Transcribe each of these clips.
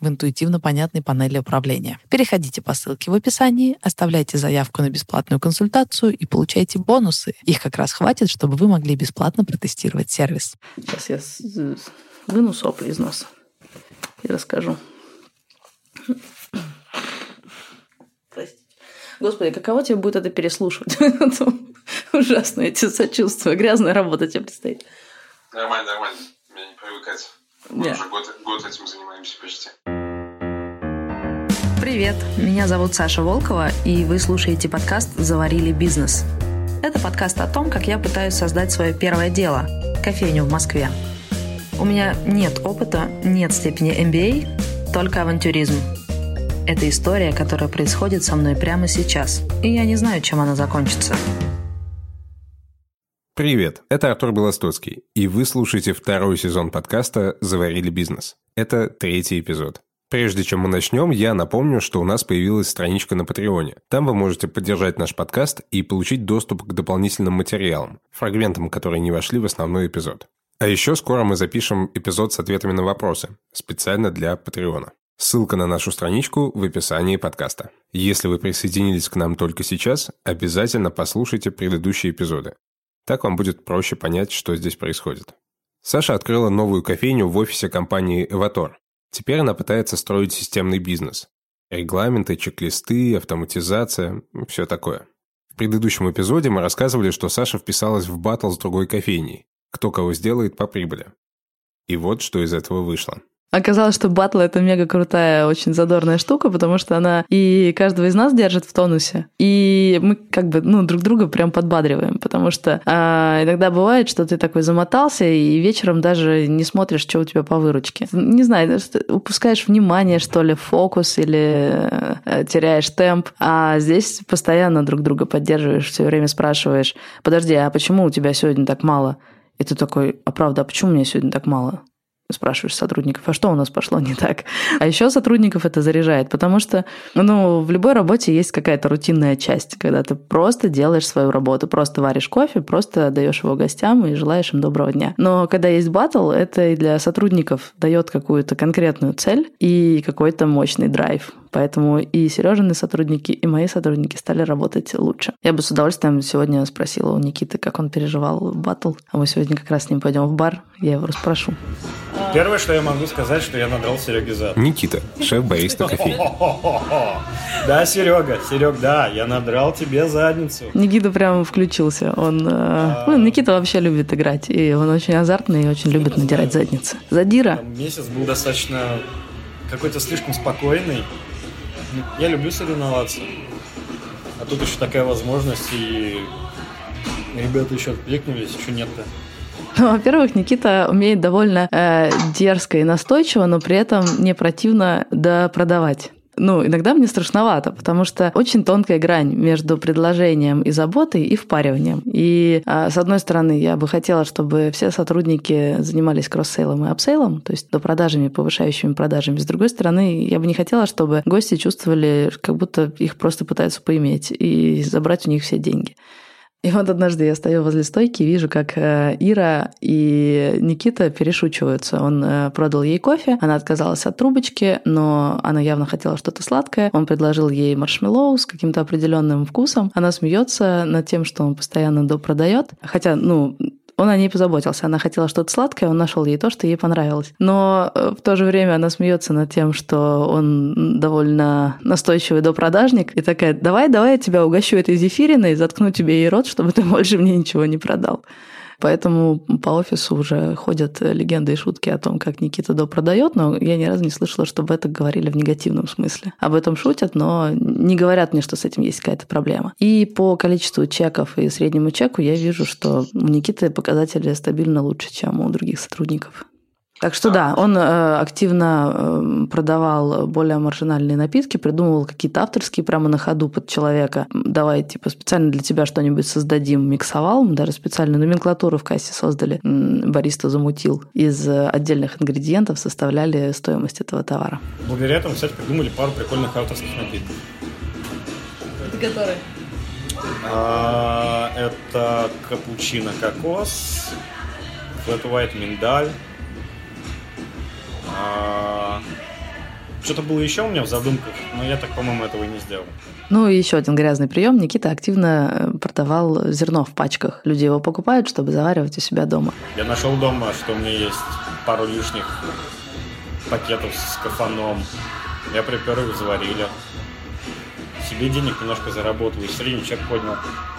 в интуитивно понятной панели управления. Переходите по ссылке в описании, оставляйте заявку на бесплатную консультацию и получайте бонусы. Их как раз хватит, чтобы вы могли бесплатно протестировать сервис. Сейчас я выну сопли из носа и расскажу. Простите. Господи, каково тебе будет это переслушивать? Ужасно, эти сочувствия. Грязная работа тебе предстоит. Нормально, нормально. Мне не привыкать. Мы уже год, год этим занимаемся почти. Привет, меня зовут Саша Волкова, и вы слушаете подкаст «Заварили бизнес». Это подкаст о том, как я пытаюсь создать свое первое дело – кофейню в Москве. У меня нет опыта, нет степени MBA, только авантюризм. Это история, которая происходит со мной прямо сейчас, и я не знаю, чем она закончится. Привет, это Артур Белостоцкий, и вы слушаете второй сезон подкаста «Заварили бизнес». Это третий эпизод. Прежде чем мы начнем, я напомню, что у нас появилась страничка на Патреоне. Там вы можете поддержать наш подкаст и получить доступ к дополнительным материалам, фрагментам, которые не вошли в основной эпизод. А еще скоро мы запишем эпизод с ответами на вопросы, специально для Патреона. Ссылка на нашу страничку в описании подкаста. Если вы присоединились к нам только сейчас, обязательно послушайте предыдущие эпизоды. Так вам будет проще понять, что здесь происходит. Саша открыла новую кофейню в офисе компании «Эватор». Теперь она пытается строить системный бизнес. Регламенты, чек-листы, автоматизация – все такое. В предыдущем эпизоде мы рассказывали, что Саша вписалась в батл с другой кофейней. Кто кого сделает по прибыли. И вот что из этого вышло. Оказалось, что батл это мега крутая, очень задорная штука, потому что она и каждого из нас держит в тонусе. И мы как бы, ну, друг друга прям подбадриваем, потому что а, иногда бывает, что ты такой замотался, и вечером даже не смотришь, что у тебя по выручке. Не знаю, упускаешь внимание, что ли, фокус или э, теряешь темп. А здесь постоянно друг друга поддерживаешь, все время спрашиваешь, подожди, а почему у тебя сегодня так мало? И ты такой, а правда, а почему у меня сегодня так мало? Спрашиваешь сотрудников, а что у нас пошло не так? А еще сотрудников это заряжает, потому что ну, в любой работе есть какая-то рутинная часть, когда ты просто делаешь свою работу, просто варишь кофе, просто даешь его гостям и желаешь им доброго дня. Но когда есть батл, это и для сотрудников дает какую-то конкретную цель и какой-то мощный драйв. Поэтому и Сережины сотрудники, и мои сотрудники стали работать лучше. Я бы с удовольствием сегодня спросила у Никиты, как он переживал батл. А мы сегодня как раз с ним пойдем в бар. Я его расспрошу. Первое, что я могу сказать, что я надрал Сереге зад. Никита, шеф бариста кофе. Да, Серега, Серег, да, я надрал тебе задницу. Никита прям включился. Он, э, ну, Никита вообще любит играть, и он очень азартный и очень любит надирать задницы. Задира. Месяц был достаточно какой-то слишком спокойный. Я люблю соревноваться. А тут еще такая возможность, и ребята еще откликнулись, еще нет-то. Ну, во-первых, Никита умеет довольно э, дерзко и настойчиво, но при этом не противно допродавать. Ну, иногда мне страшновато, потому что очень тонкая грань между предложением и заботой и впариванием. И а, с одной стороны, я бы хотела, чтобы все сотрудники занимались кросс-сейлом и апсейлом, то есть до продажами, повышающими продажами. С другой стороны, я бы не хотела, чтобы гости чувствовали, как будто их просто пытаются поиметь и забрать у них все деньги. И вот однажды я стою возле стойки и вижу, как э, Ира и Никита перешучиваются. Он э, продал ей кофе, она отказалась от трубочки, но она явно хотела что-то сладкое. Он предложил ей маршмеллоу с каким-то определенным вкусом. Она смеется над тем, что он постоянно допродает. Хотя, ну, он о ней позаботился. Она хотела что-то сладкое, он нашел ей то, что ей понравилось. Но э, в то же время она смеется над тем, что он довольно настойчивый допродажник. И такая, давай, давай я тебя угощу этой зефириной, заткну тебе ей рот, чтобы ты больше мне ничего не продал. Поэтому по офису уже ходят легенды и шутки о том, как Никита До продает, но я ни разу не слышала, чтобы это говорили в негативном смысле. Об этом шутят, но не говорят мне, что с этим есть какая-то проблема. И по количеству чеков и среднему чеку я вижу, что у Никиты показатели стабильно лучше, чем у других сотрудников. Так что да, он э, активно э, продавал более маржинальные напитки, придумывал какие-то авторские прямо на ходу под человека. Давай, типа, специально для тебя что-нибудь создадим, миксовал. Мы даже специальную номенклатуру в кассе создали. Бариста замутил. Из отдельных ингредиентов составляли стоимость этого товара. Благодаря этому, кстати, придумали пару прикольных авторских напитков. Это которые? А, это капучино кокос, флэт white миндаль, что-то было еще у меня в задумках, но я так, по-моему, этого и не сделал. Ну и еще один грязный прием. Никита активно э, продавал зерно в пачках. Люди его покупают, чтобы заваривать у себя дома. Я нашел дома, что у меня есть пару лишних пакетов с кафаном. Я припер их, заварили. Себе денег немножко заработал, и средний чек поднял.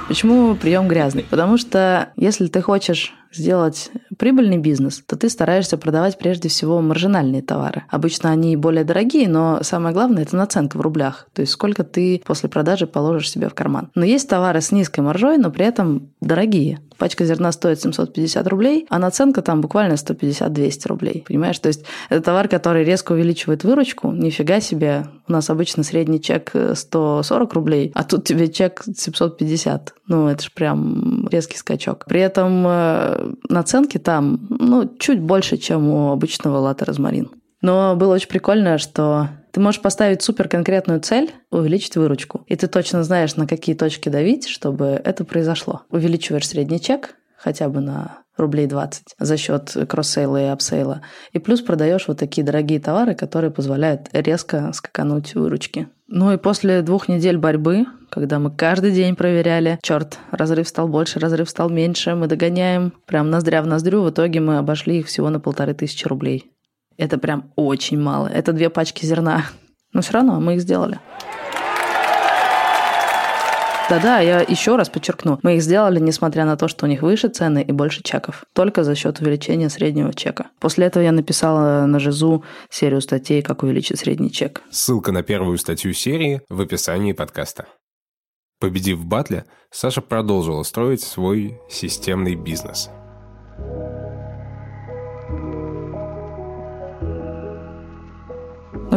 Почему прием грязный? Потому что если ты хочешь сделать прибыльный бизнес, то ты стараешься продавать прежде всего маржинальные товары. Обычно они более дорогие, но самое главное – это наценка в рублях. То есть сколько ты после продажи положишь себе в карман. Но есть товары с низкой маржой, но при этом дорогие. Пачка зерна стоит 750 рублей, а наценка там буквально 150-200 рублей. Понимаешь? То есть это товар, который резко увеличивает выручку. Нифига себе. У нас обычно средний чек 140 рублей, а тут тебе чек 750. Ну, это же прям резкий скачок. При этом э, наценки там, ну, чуть больше, чем у обычного латте розмарин. Но было очень прикольно, что ты можешь поставить супер конкретную цель, увеличить выручку. И ты точно знаешь, на какие точки давить, чтобы это произошло. Увеличиваешь средний чек хотя бы на рублей 20 за счет кросс-сейла и апсейла. И плюс продаешь вот такие дорогие товары, которые позволяют резко скакануть выручки. Ну и после двух недель борьбы, когда мы каждый день проверяли, черт, разрыв стал больше, разрыв стал меньше, мы догоняем, прям ноздря в ноздрю, в итоге мы обошли их всего на полторы тысячи рублей. Это прям очень мало. Это две пачки зерна. Но все равно мы их сделали. Да-да, я еще раз подчеркну. Мы их сделали, несмотря на то, что у них выше цены и больше чеков. Только за счет увеличения среднего чека. После этого я написала на Жизу серию статей «Как увеличить средний чек». Ссылка на первую статью серии в описании подкаста. Победив в батле, Саша продолжила строить свой системный бизнес –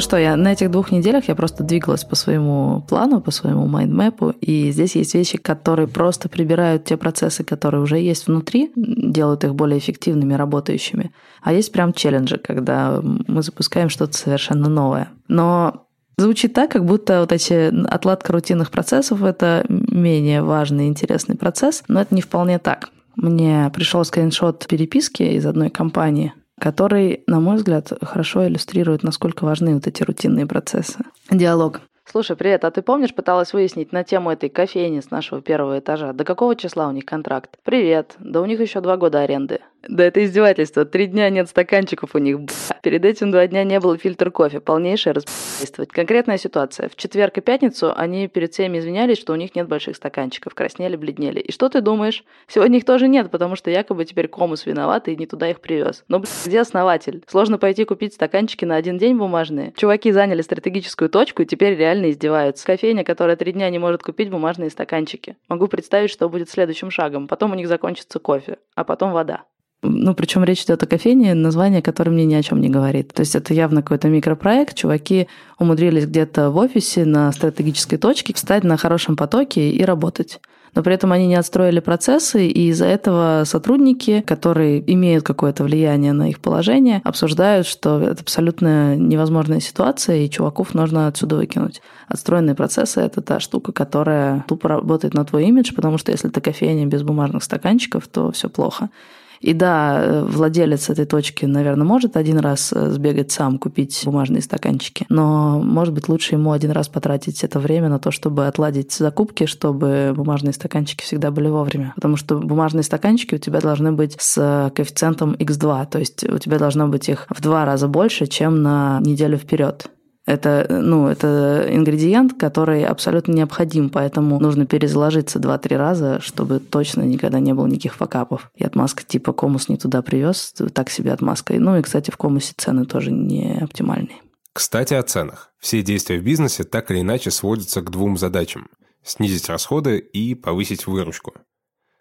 Ну что, я на этих двух неделях я просто двигалась по своему плану, по своему майндмэпу, и здесь есть вещи, которые просто прибирают те процессы, которые уже есть внутри, делают их более эффективными, работающими. А есть прям челленджи, когда мы запускаем что-то совершенно новое. Но Звучит так, как будто вот эти отладка рутинных процессов – это менее важный и интересный процесс, но это не вполне так. Мне пришел скриншот переписки из одной компании, который, на мой взгляд, хорошо иллюстрирует, насколько важны вот эти рутинные процессы. Диалог. Слушай, привет, а ты помнишь, пыталась выяснить на тему этой кофейни с нашего первого этажа, до какого числа у них контракт? Привет, да у них еще два года аренды. Да это издевательство, три дня нет стаканчиков у них, б***. Перед этим два дня не было фильтр кофе, полнейшее разб***ство. Конкретная ситуация. В четверг и пятницу они перед всеми извинялись, что у них нет больших стаканчиков, краснели, бледнели. И что ты думаешь? Сегодня их тоже нет, потому что якобы теперь комус виноват и не туда их привез. Но, блядь, где основатель? Сложно пойти купить стаканчики на один день бумажные. Чуваки заняли стратегическую точку и теперь реально издеваются. Кофейня, которая три дня не может купить бумажные стаканчики. Могу представить, что будет следующим шагом. Потом у них закончится кофе, а потом вода. Ну, причем речь идет о кофейне, название которое мне ни о чем не говорит. То есть это явно какой-то микропроект. Чуваки умудрились где-то в офисе на стратегической точке встать на хорошем потоке и работать но при этом они не отстроили процессы, и из-за этого сотрудники, которые имеют какое-то влияние на их положение, обсуждают, что это абсолютно невозможная ситуация, и чуваков нужно отсюда выкинуть. Отстроенные процессы – это та штука, которая тупо работает на твой имидж, потому что если ты кофейня без бумажных стаканчиков, то все плохо. И да, э, владелец этой точки, наверное, может один раз э, сбегать сам, купить бумажные стаканчики, но, может быть, лучше ему один раз потратить это время на то, чтобы отладить закупки, чтобы бумажные стаканчики всегда были вовремя. Потому что бумажные стаканчики у тебя должны быть с коэффициентом x2, то есть у тебя должно быть их в два раза больше, чем на неделю вперед. Это, ну, это ингредиент, который абсолютно необходим, поэтому нужно перезаложиться 2-3 раза, чтобы точно никогда не было никаких факапов. И отмазка типа комус не туда привез, так себе отмазка. Ну и, кстати, в комусе цены тоже не оптимальные. Кстати, о ценах. Все действия в бизнесе так или иначе сводятся к двум задачам – снизить расходы и повысить выручку.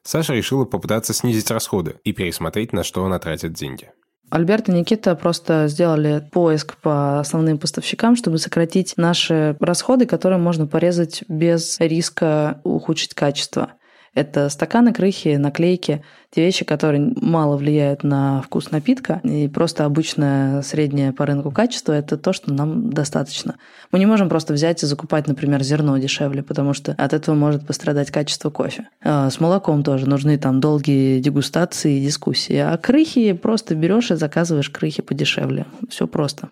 Саша решила попытаться снизить расходы и пересмотреть, на что она тратит деньги. Альберт и Никита просто сделали поиск по основным поставщикам, чтобы сократить наши расходы, которые можно порезать без риска ухудшить качество. Это стаканы, крыхи, наклейки, те вещи, которые мало влияют на вкус напитка, и просто обычное среднее по рынку качество – это то, что нам достаточно. Мы не можем просто взять и закупать, например, зерно дешевле, потому что от этого может пострадать качество кофе. А с молоком тоже нужны там долгие дегустации и дискуссии. А крыхи просто берешь и заказываешь крыхи подешевле. Все просто.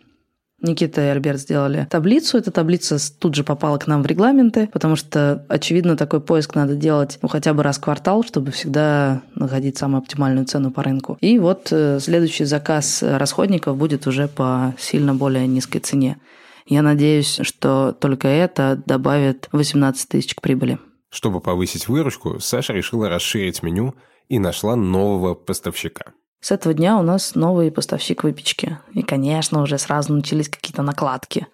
Никита и Альберт сделали таблицу. Эта таблица тут же попала к нам в регламенты, потому что, очевидно, такой поиск надо делать ну, хотя бы раз в квартал, чтобы всегда находить самую оптимальную цену по рынку. И вот э, следующий заказ расходников будет уже по сильно более низкой цене. Я надеюсь, что только это добавит 18 тысяч к прибыли. Чтобы повысить выручку, Саша решила расширить меню и нашла нового поставщика. С этого дня у нас новый поставщик выпечки. И, конечно, уже сразу начались какие-то накладки.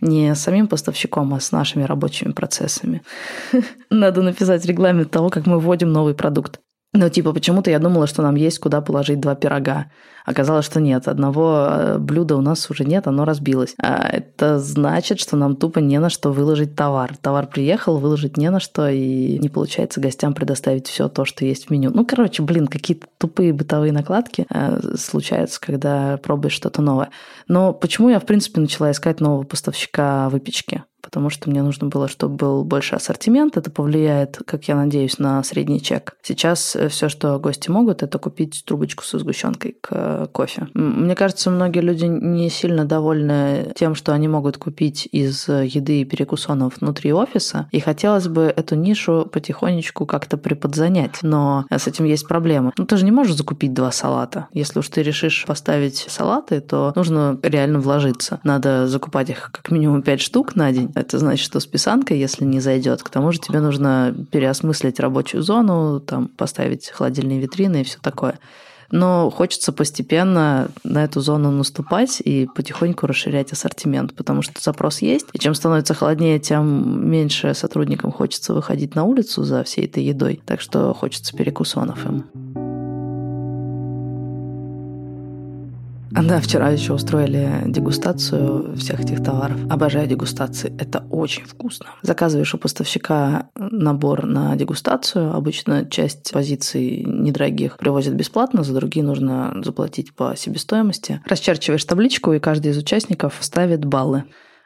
Не с самим поставщиком, а с нашими рабочими процессами. Надо написать регламент того, как мы вводим новый продукт. Но типа почему-то я думала, что нам есть куда положить два пирога. Оказалось, что нет. Одного э, блюда у нас уже нет, оно разбилось. А это значит, что нам тупо не на что выложить товар. Товар приехал, выложить не на что, и не получается гостям предоставить все то, что есть в меню. Ну, короче, блин, какие-то тупые бытовые накладки э, случаются, когда пробуешь что-то новое. Но почему я, в принципе, начала искать нового поставщика выпечки? Потому что мне нужно было, чтобы был больше ассортимент. Это повлияет, как я надеюсь, на средний чек. Сейчас э, все, что гости могут, это купить трубочку со сгущенкой к э, кофе. Мне кажется, многие люди не сильно довольны тем, что они могут купить из э, еды и перекусонов внутри офиса, и хотелось бы эту нишу потихонечку как-то приподзанять. Но с этим есть проблема. Ну, ты же не можешь закупить два салата. Если уж ты решишь поставить салаты, то нужно реально вложиться. Надо закупать их как минимум 5 штук на день, это значит, что списанка, если не зайдет, к тому же тебе нужно переосмыслить рабочую зону, там, поставить холодильные витрины и все такое. Но хочется постепенно на эту зону наступать и потихоньку расширять ассортимент, потому что запрос есть, и чем становится холоднее, тем меньше сотрудникам хочется выходить на улицу за всей этой едой, так что хочется перекусонов им. Да, вчера еще устроили дегустацию всех этих товаров. Обожаю дегустации. Это очень вкусно. Заказываешь у поставщика набор на дегустацию. Обычно часть позиций недорогих привозят бесплатно, за другие нужно заплатить по себестоимости. Расчерчиваешь табличку, и каждый из участников ставит баллы.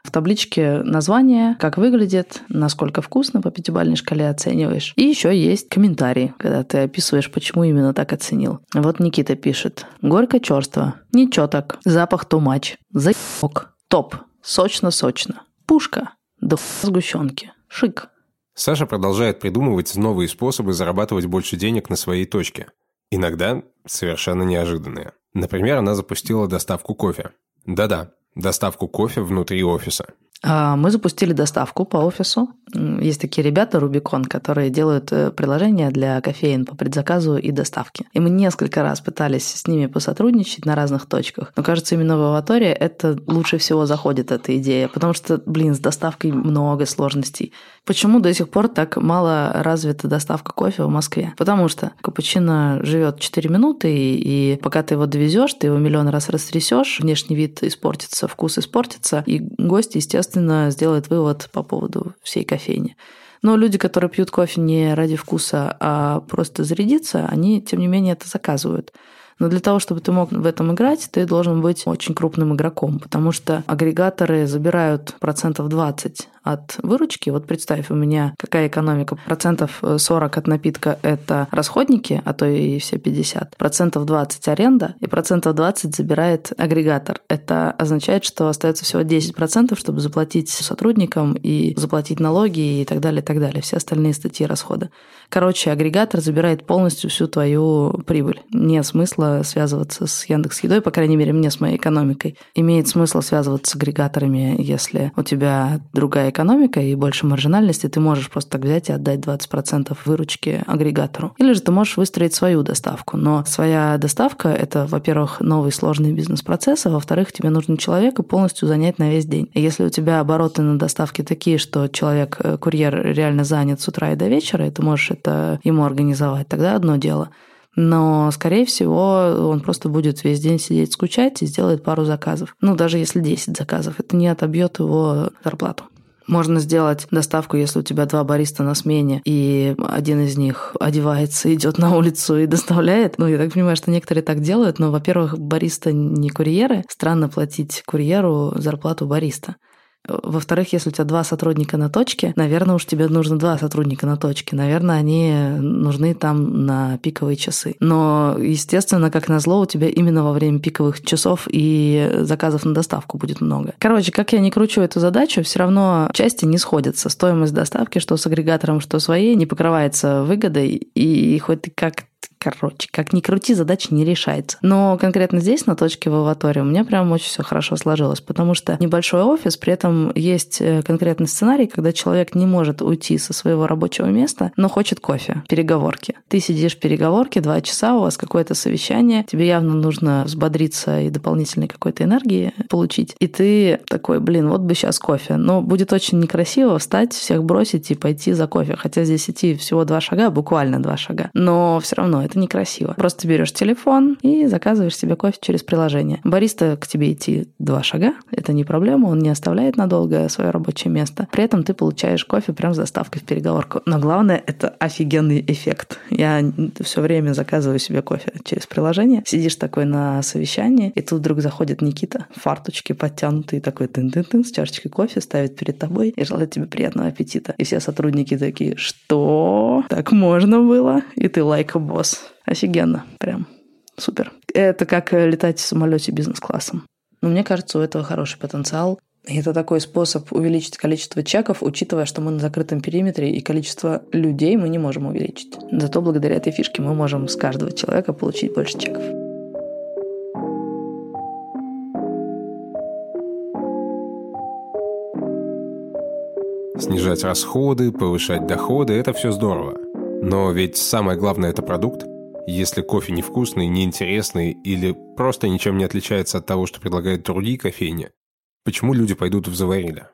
В табличке название, как выглядит, насколько вкусно по пятибалльной шкале оцениваешь. И еще есть комментарии, когда ты описываешь, почему именно так оценил. Вот Никита пишет. Горько черство. Ничего так. Запах тумач. Заебок. Топ. Сочно-сочно. Пушка. Да сгущенки. Шик. Саша продолжает придумывать новые способы зарабатывать больше денег на своей точке. Иногда совершенно неожиданные. Например, она запустила доставку кофе. Да-да, доставку кофе внутри офиса. А, мы запустили доставку по офису. Есть такие ребята, Рубикон, которые делают э, приложения для кофеин по предзаказу и доставке. И мы несколько раз пытались с ними посотрудничать на разных точках. Но кажется, именно в Аваторе это лучше всего заходит, эта идея. Потому что, блин, с доставкой много сложностей. Почему до сих пор так мало развита доставка кофе в Москве? Потому что капучино живет 4 минуты, и, и пока ты его довезешь, ты его миллион раз растрясешь, внешний вид испортится, вкус испортится, и гость, естественно, сделает вывод по поводу всей кофейни. Но люди, которые пьют кофе не ради вкуса, а просто зарядиться, они, тем не менее, это заказывают. Но для того, чтобы ты мог в этом играть, ты должен быть очень крупным игроком, потому что агрегаторы забирают процентов 20 от выручки. Вот представь, у меня какая экономика? Процентов 40 от напитка – это расходники, а то и все 50. Процентов 20 – аренда, и процентов 20 забирает агрегатор. Это означает, что остается всего 10%, чтобы заплатить сотрудникам и заплатить налоги и так далее, и так далее. Все остальные статьи расхода. Короче, агрегатор забирает полностью всю твою прибыль. Нет смысла связываться с Яндекс Едой, по крайней мере, мне с моей экономикой. Имеет смысл связываться с агрегаторами, если у тебя другая экономика и больше маржинальности, ты можешь просто так взять и отдать 20% выручки агрегатору. Или же ты можешь выстроить свою доставку. Но своя доставка – это, во-первых, новый сложный бизнес-процесс, а во-вторых, тебе нужен человек и полностью занять на весь день. И если у тебя обороты на доставке такие, что человек, э, курьер реально занят с утра и до вечера, и ты можешь это ему организовать, тогда одно дело. Но, скорее всего, он просто будет весь день сидеть скучать и сделает пару заказов. Ну, даже если 10 заказов, это не отобьет его зарплату. Можно сделать доставку, если у тебя два бариста на смене, и один из них одевается, идет на улицу и доставляет. Ну, я так понимаю, что некоторые так делают, но, во-первых, бариста не курьеры. Странно платить курьеру зарплату бариста. Во-вторых, если у тебя два сотрудника на точке, наверное, уж тебе нужно два сотрудника на точке. Наверное, они нужны там на пиковые часы. Но, естественно, как назло, у тебя именно во время пиковых часов и заказов на доставку будет много. Короче, как я не кручу эту задачу, все равно части не сходятся. Стоимость доставки, что с агрегатором, что своей, не покрывается выгодой. И хоть ты как Короче, как ни крути, задача не решается. Но конкретно здесь, на точке в Аваторе, у меня прям очень все хорошо сложилось, потому что небольшой офис, при этом есть э, конкретный сценарий, когда человек не может уйти со своего рабочего места, но хочет кофе, переговорки. Ты сидишь в переговорке, два часа, у вас какое-то совещание, тебе явно нужно взбодриться и дополнительной какой-то энергии получить. И ты такой, блин, вот бы сейчас кофе. Но будет очень некрасиво встать, всех бросить и пойти за кофе. Хотя здесь идти всего два шага, буквально два шага. Но все равно это некрасиво. Просто берешь телефон и заказываешь себе кофе через приложение. Бариста к тебе идти два шага, это не проблема, он не оставляет надолго свое рабочее место. При этом ты получаешь кофе прям с доставкой в переговорку. Но главное, это офигенный эффект. Я все время заказываю себе кофе через приложение. Сидишь такой на совещании, и тут вдруг заходит Никита, фарточки подтянутые, такой тын-тын-тын, с чашечкой кофе, ставит перед тобой и желает тебе приятного аппетита. И все сотрудники такие, что? Так можно было? И ты лайк like босс. Офигенно, прям супер. Это как летать в самолете бизнес-классом. Но мне кажется, у этого хороший потенциал. Это такой способ увеличить количество чеков, учитывая, что мы на закрытом периметре и количество людей мы не можем увеличить. Зато благодаря этой фишке мы можем с каждого человека получить больше чеков. Снижать расходы, повышать доходы – это все здорово. Но ведь самое главное – это продукт. Если кофе невкусный, неинтересный или просто ничем не отличается от того, что предлагают другие кофейни, почему люди пойдут в заварили?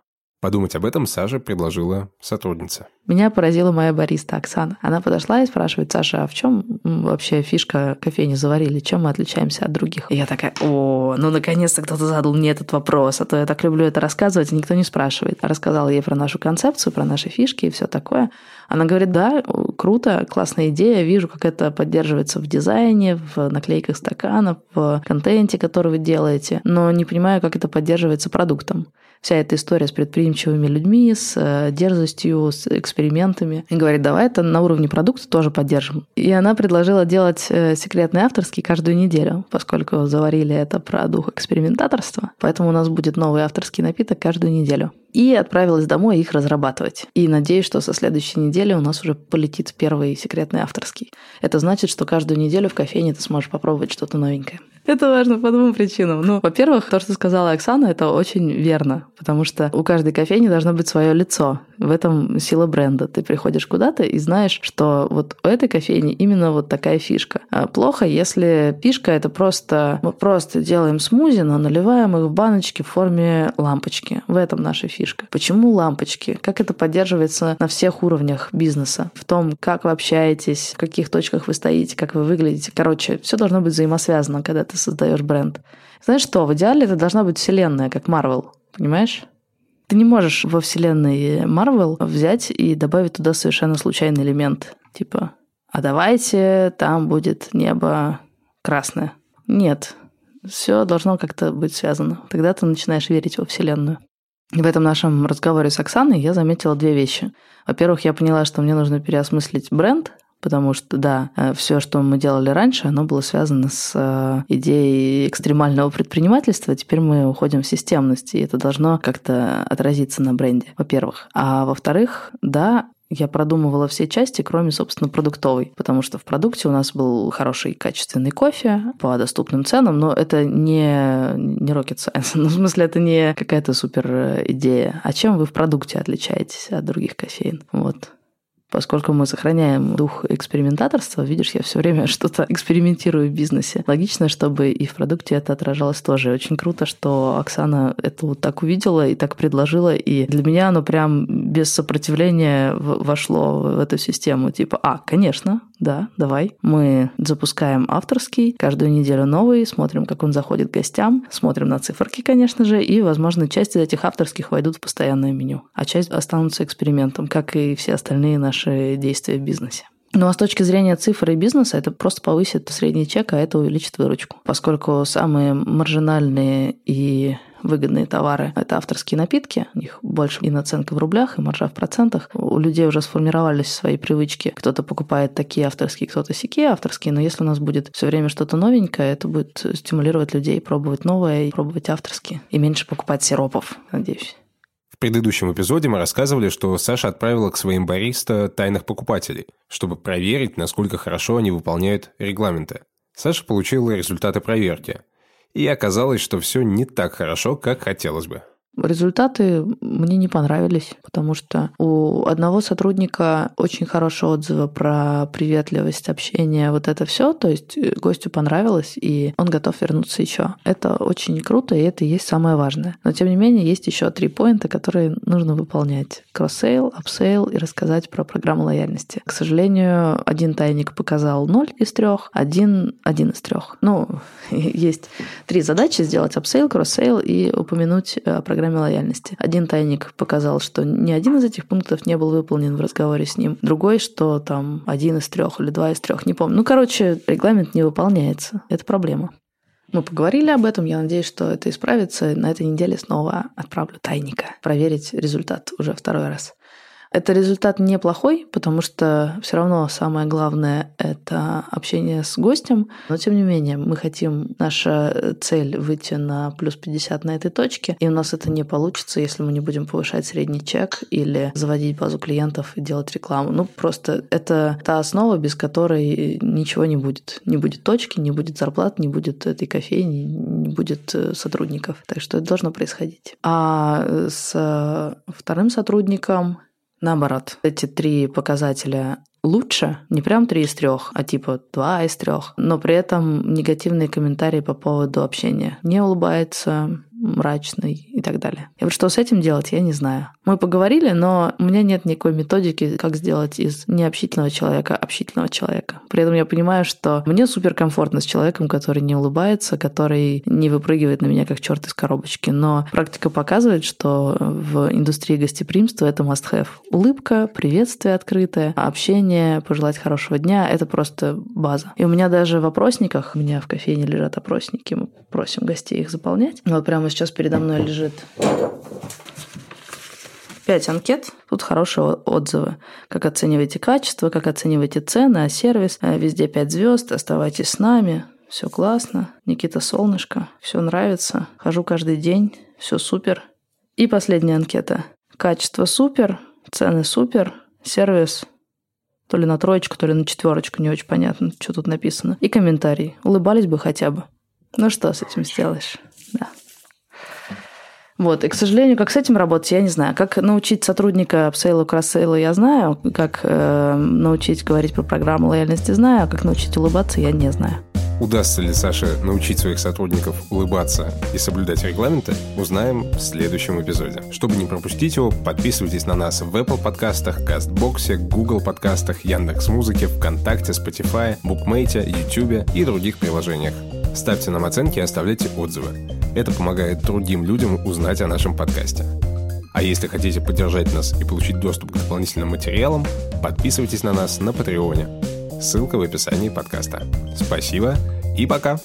Подумать об этом Саша предложила сотрудница. Меня поразила моя бариста Оксана. Она подошла и спрашивает, Саша, а в чем вообще фишка кофейни заварили? Чем мы отличаемся от других? И я такая, о, ну наконец-то кто-то задал мне этот вопрос, а то я так люблю это рассказывать, и никто не спрашивает. рассказала ей про нашу концепцию, про наши фишки и все такое. Она говорит, да, круто, классная идея, вижу, как это поддерживается в дизайне, в наклейках стаканов, в контенте, который вы делаете, но не понимаю, как это поддерживается продуктом вся эта история с предприимчивыми людьми, с э, дерзостью, с экспериментами. И говорит, давай это на уровне продукта тоже поддержим. И она предложила делать э, секретный авторский каждую неделю, поскольку заварили это про дух экспериментаторства. Поэтому у нас будет новый авторский напиток каждую неделю. И отправилась домой их разрабатывать. И надеюсь, что со следующей недели у нас уже полетит первый секретный авторский. Это значит, что каждую неделю в кофейне ты сможешь попробовать что-то новенькое. Это важно по двум причинам. Ну, во-первых, то, что сказала Оксана, это очень верно, потому что у каждой кофейни должно быть свое лицо. В этом сила бренда. Ты приходишь куда-то и знаешь, что вот у этой кофейни именно вот такая фишка. А плохо, если фишка это просто мы просто делаем смузи, но наливаем их в баночки в форме лампочки. В этом наша фишка. Почему лампочки? Как это поддерживается на всех уровнях бизнеса? В том, как вы общаетесь, в каких точках вы стоите, как вы выглядите. Короче, все должно быть взаимосвязано, когда ты создаешь бренд. Знаешь что, в идеале это должна быть вселенная, как Марвел. Понимаешь? Ты не можешь во вселенной Марвел взять и добавить туда совершенно случайный элемент. Типа, а давайте там будет небо красное. Нет, все должно как-то быть связано. Тогда ты начинаешь верить во вселенную. В этом нашем разговоре с Оксаной я заметила две вещи. Во-первых, я поняла, что мне нужно переосмыслить бренд, потому что, да, э, все, что мы делали раньше, оно было связано с э, идеей экстремального предпринимательства. Теперь мы уходим в системность, и это должно как-то отразиться на бренде, во-первых. А во-вторых, да, я продумывала все части, кроме, собственно, продуктовой, потому что в продукте у нас был хороший качественный кофе по доступным ценам, но это не, не rocket science, ну, в смысле, это не какая-то супер э, идея. А чем вы в продукте отличаетесь от других кофеин? Вот поскольку мы сохраняем дух экспериментаторства, видишь, я все время что-то экспериментирую в бизнесе. Логично, чтобы и в продукте это отражалось тоже. Очень круто, что Оксана это вот так увидела и так предложила, и для меня оно прям без сопротивления вошло в эту систему. Типа, а, конечно, да, давай. Мы запускаем авторский, каждую неделю новый, смотрим, как он заходит гостям, смотрим на циферки, конечно же, и, возможно, часть из этих авторских войдут в постоянное меню, а часть останутся экспериментом, как и все остальные наши действия в бизнесе. Ну а с точки зрения цифры и бизнеса, это просто повысит средний чек, а это увеличит выручку. Поскольку самые маржинальные и выгодные товары – это авторские напитки. У них больше и наценка в рублях, и маржа в процентах. У людей уже сформировались свои привычки. Кто-то покупает такие авторские, кто-то сякие авторские. Но если у нас будет все время что-то новенькое, это будет стимулировать людей пробовать новое и пробовать авторские. И меньше покупать сиропов, надеюсь. В предыдущем эпизоде мы рассказывали, что Саша отправила к своим бариста тайных покупателей, чтобы проверить, насколько хорошо они выполняют регламенты. Саша получила результаты проверки – и оказалось, что все не так хорошо, как хотелось бы. Результаты мне не понравились, потому что у одного сотрудника очень хорошие отзывы про приветливость, общение, вот это все. То есть э, гостю понравилось, и он готов вернуться еще. Это очень круто, и это и есть самое важное. Но тем не менее, есть еще три point а, которые нужно выполнять. Кросс-сейл, апсейл и рассказать про программу лояльности. К сожалению, один тайник показал 0 из трех, один один из трех. Ну, есть три задачи сделать апсейл, кросс-сейл и упомянуть о программе программе лояльности. Один тайник показал, что ни один из этих пунктов не был выполнен в разговоре с ним. Другой, что там один из трех или два из трех, не помню. Ну, короче, регламент не выполняется. Это проблема. Мы поговорили об этом, я надеюсь, что это исправится. На этой неделе снова отправлю тайника проверить результат уже второй раз. Это результат неплохой, потому что все равно самое главное – это общение с гостем. Но тем не менее, мы хотим, наша цель выйти на плюс 50 на этой точке, и у нас это не получится, если мы не будем повышать средний чек или заводить базу клиентов и делать рекламу. Ну, просто это та основа, без которой ничего не будет. Не будет точки, не будет зарплат, не будет этой кофейни, не будет э, сотрудников. Так что это должно происходить. А с вторым сотрудником Наоборот, эти три показателя лучше, не прям три из трех, а типа два из трех, но при этом негативные комментарии по поводу общения. Не улыбается, мрачный и так далее. И вот что с этим делать, я не знаю. Мы поговорили, но у меня нет никакой методики, как сделать из необщительного человека общительного человека. При этом я понимаю, что мне суперкомфортно с человеком, который не улыбается, который не выпрыгивает на меня как черт из коробочки. Но практика показывает, что в индустрии гостеприимства это must-have. Улыбка, приветствие открытое, общение, пожелать хорошего дня – это просто база. И у меня даже в опросниках, у меня в кофейне лежат опросники, мы просим гостей их заполнять. Вот прямо сейчас передо мной лежит пять анкет. Тут хорошие отзывы. Как оцениваете качество, как оцениваете цены, а сервис. Э, везде пять звезд, оставайтесь с нами. Все классно. Никита Солнышко. Все нравится. Хожу каждый день. Все супер. И последняя анкета. Качество супер, цены супер, сервис то ли на троечку, то ли на четверочку, не очень понятно, что тут написано. И комментарий. Улыбались бы хотя бы. Ну что с этим сделаешь? Да. Вот, и, к сожалению, как с этим работать, я не знаю. Как научить сотрудника апсейлу, кроссейлу, я знаю. Как э, научить говорить про программу лояльности, знаю. А как научить улыбаться, я не знаю. Удастся ли Саше научить своих сотрудников улыбаться и соблюдать регламенты, узнаем в следующем эпизоде. Чтобы не пропустить его, подписывайтесь на нас в Apple подкастах, Кастбоксе, Google подкастах, Яндекс.Музыке, ВКонтакте, Spotify, Букмейте, YouTube и других приложениях. Ставьте нам оценки и оставляйте отзывы. Это помогает другим людям узнать о нашем подкасте. А если хотите поддержать нас и получить доступ к дополнительным материалам, подписывайтесь на нас на Патреоне. Ссылка в описании подкаста. Спасибо и пока!